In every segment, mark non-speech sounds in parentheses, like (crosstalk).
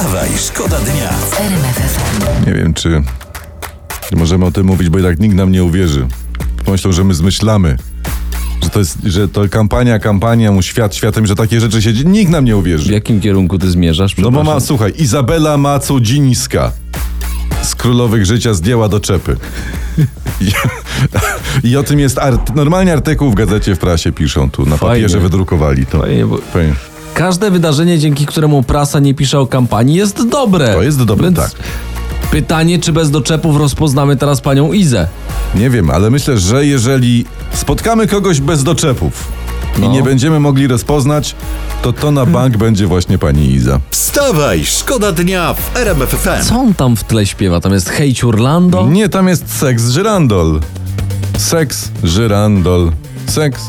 Wstawaj, szkoda dnia. Nie wiem, czy możemy o tym mówić, bo tak nikt nam nie uwierzy. Pomyślą, że my zmyślamy. Że to jest, że to kampania, kampania, mu świat światem, że takie rzeczy się dzieje. Nikt nam nie W uwierzy. jakim kierunku ty zmierzasz? No bo ma, słuchaj, Izabela Macudzińska z Królowych Życia zdjęła do czepy. I, I o tym jest art, normalnie artykuł w gazecie, w prasie piszą tu, na Fajnie. papierze wydrukowali to. Fajnie, bo- Fajnie. Każde wydarzenie, dzięki któremu prasa nie pisze o kampanii, jest dobre. To jest dobre, Więc tak. Pytanie, czy bez doczepów rozpoznamy teraz panią Izę? Nie wiem, ale myślę, że jeżeli spotkamy kogoś bez doczepów i No. nie będziemy mogli rozpoznać, to to na bank będzie właśnie pani Iza. Wstawaj, szkoda dnia w RMF FM. Co on tam w tle śpiewa? Tam jest Hej Urlando? Nie, tam jest seks żyrandol. Seks żyrandol. Seks.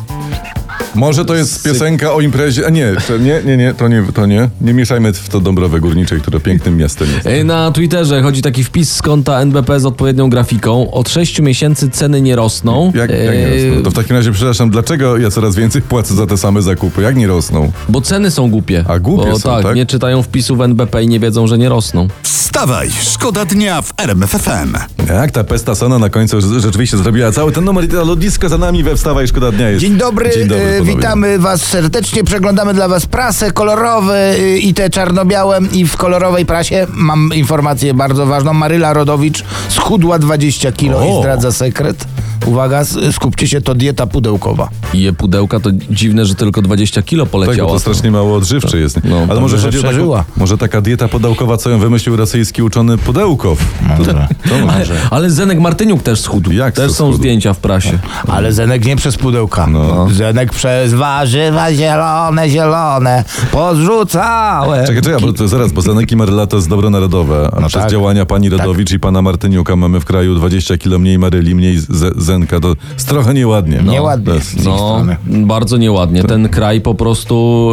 Może to jest piosenka o imprezie. A nie, to nie, nie, nie, to nie, to nie. Nie mieszajmy w to Dąbrowę Górniczej, które pięknym miastem jest. Ej, Na Twitterze chodzi taki wpis z konta NBP z odpowiednią grafiką. Od 6 miesięcy ceny nie rosną. Jak, jak nie rosną? To w takim razie, przepraszam, dlaczego ja coraz więcej płacę za te same zakupy? Jak nie rosną? Bo ceny są głupie. A, głupie bo, są, tak, tak? nie czytają wpisów NBP i nie wiedzą, że nie rosną. Wstawaj, szkoda dnia w RMF FM. Jak ta pesta Sona na końcu rze- rzeczywiście zrobiła cały ten numer i to lotnisko za nami we Wstawa i Szkoda Dnia jest. Dzień dobry, Dzień dobry e. witamy was serdecznie, przeglądamy dla was prasę kolorowe e, i te czarno-białe i w kolorowej prasie mam informację bardzo ważną. Maryla Rodowicz schudła 20 kilo O. i zdradza sekret. Uwaga, skupcie się, to dieta pudełkowa. I je pudełka to dziwne, że tylko 20 kilo Tak, bo poleciało. to strasznie mało odżywcze jest. No, Ale może chodzi o taką, przeżyła. może taka dieta podałkowa, co ją wymyślił rosyjski uczony Pudełkow. Może. To Ale, może. ale Zenek Martyniuk też schudł. Jak też to są schudł? zdjęcia w prasie. Ale Zenek nie przez pudełka. No. Zenek przez warzywa zielone, zielone, podrzucałe. Czekaj, czekaj, bo to zaraz, bo Zanek i Maryla to jest dobro narodowe, a No przez tak. działania pani Rodowicz i pana Martyniuka mamy w kraju 20 kilo mniej Maryli, mniej Z- Zenka. To jest trochę nieładnie. No, Nieładnie. No, bardzo nieładnie. Ten kraj po prostu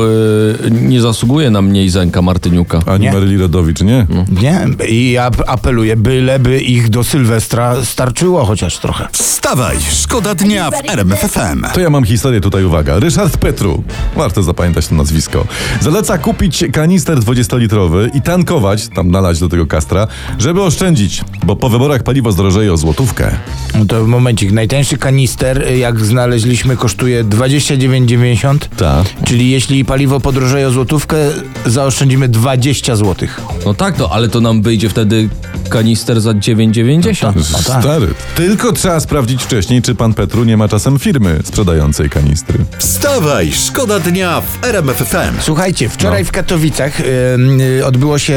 y, nie zasługuje na mniej Zenka Martyniuka. Ani Nie. Maryli Rodowicz, nie? Nie, i ja apeluję, byleby ich do Sylwestra starczyło chociaż trochę. Wstawaj, szkoda dnia w RMF FM. To ja mam historię tutaj, uwaga. Ryszard Petru, warto zapamiętać to nazwisko, zaleca kupić kanister 20-litrowy i tankować, tam nalać do tego kastra, żeby oszczędzić, bo po wyborach paliwo zdrożeje o złotówkę. No to momencik, najtańszy kanister, y, jak znaleźliśmy, kosztuje 29,90. Tak. Czyli jeśli paliwo podrożeje o złotówkę, zaoszczędzimy 20 złotych. No tak, to, ale to nam wyjdzie wtedy kanister za 9,90. No tak. Stary. Tylko trzeba sprawdzić wcześniej, czy pan Petru nie ma czasem firmy sprzedającej kanistry. Wstawaj, szkoda dnia w RMF FM. Słuchajcie, wczoraj No. w Katowicach y, y, odbyło się,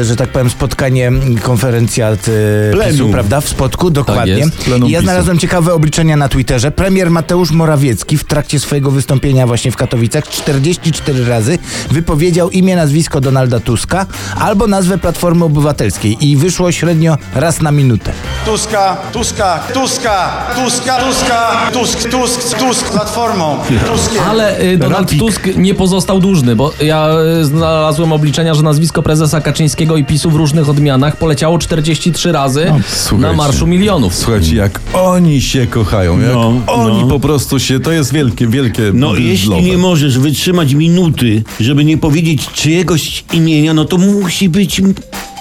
y, że tak powiem, spotkanie, konferencjat y, Plenum. PiSu, prawda? W Spodku, dokładnie. jest, plenum I ja PiSu. znalazłem ciekawe obliczenia na Twitterze. Premier Mateusz Morawiecki w trakcie swojego wystąpienia właśnie w Katowicach 44 razy wypowiedział imię, nazwisko Donalda Tuska albo nazwę Platformy Obywatelskiej i wyszło średnio raz na minutę. Tuska, Tuska, Tuska, Tuska, Tuska, Tusk, Tusk, Tusk, Platformą, Tuskiem. Ale y, Donald Tusk nie pozostał dłużny, bo ja y, znalazłem obliczenia, że nazwisko prezesa Kaczyńskiego i PiSu w różnych odmianach poleciało 43 razy na słuchajcie. Marszu Milionów. Słuchajcie, jak oni się kochają, jak No, oni no. po prostu się, to jest wielkie, wielkie No jeśli nie możesz wytrzymać minuty, żeby nie powiedzieć czyjegoś imienia, no to musi być m-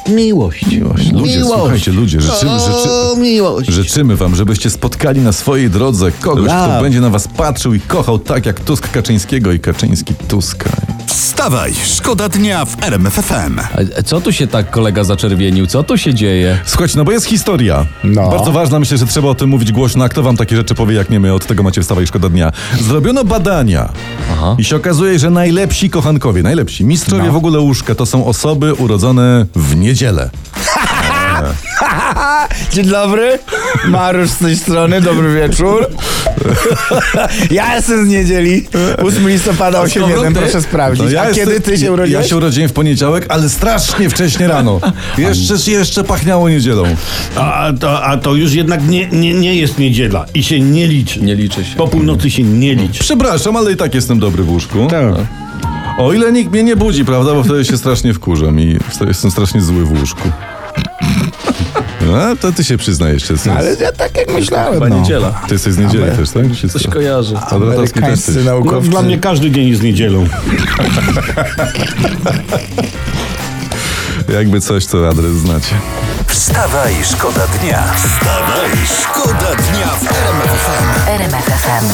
miłość. Miłość. Ludzie, słuchajcie, ludzie, życzymy, O, życzy, miłość. życzymy wam, żebyście spotkali na swojej drodze kogoś, kto Love. będzie na was patrzył i kochał tak jak Tusk Kaczyńskiego i Kaczyński Tuska. Wstawaj, szkoda dnia w RMF FM. A co tu się tak kolega zaczerwienił? Co tu się dzieje? Słuchajcie, no bo jest historia. No. Bardzo ważna, myślę, że trzeba o tym mówić głośno. A kto wam takie rzeczy powie, jak nie my? Od tego macie wstawa i szkoda dnia. Zrobiono badania. Aha. I się okazuje, że najlepsi kochankowie, najlepsi, mistrzowie No. w ogóle łóżka, to są osoby urodzone w niedzielę. (laughs) Dzień dobry, Mariusz z tej strony, dobry wieczór. (laughs) ja jestem z niedzieli, 8 listopada 8.1, ty? proszę sprawdzić. A jestem- kiedy ty się urodziłeś? Ja się urodziłem w poniedziałek, ale strasznie wcześnie rano. Jeszcze, jeszcze pachniało niedzielą. A to, a to już jednak nie, nie, nie jest niedziela i się nie liczy. Nie liczy się. Po północy się nie liczy. Przepraszam, ale i tak jestem dobry w łóżku. Tak. O ile nikt mnie nie budzi, prawda? Bo wtedy się strasznie wkurzam i jestem strasznie zły w łóżku. A, to ty się przyznajesz. Ty, Ale ja tak jak myślałem, Chyba no. niedziela. ty jesteś z niedzieli też, tak? Czy Coś co? kojarzy. Kwadratowski też Amerykańscy jesteś. No, naukowcy. dla mnie każdy dzień jest niedzielą. (laughs) Jakby coś, to adres znacie. Wstawaj, szkoda dnia. Wstawaj, szkoda dnia w RMF FM. RMFFM.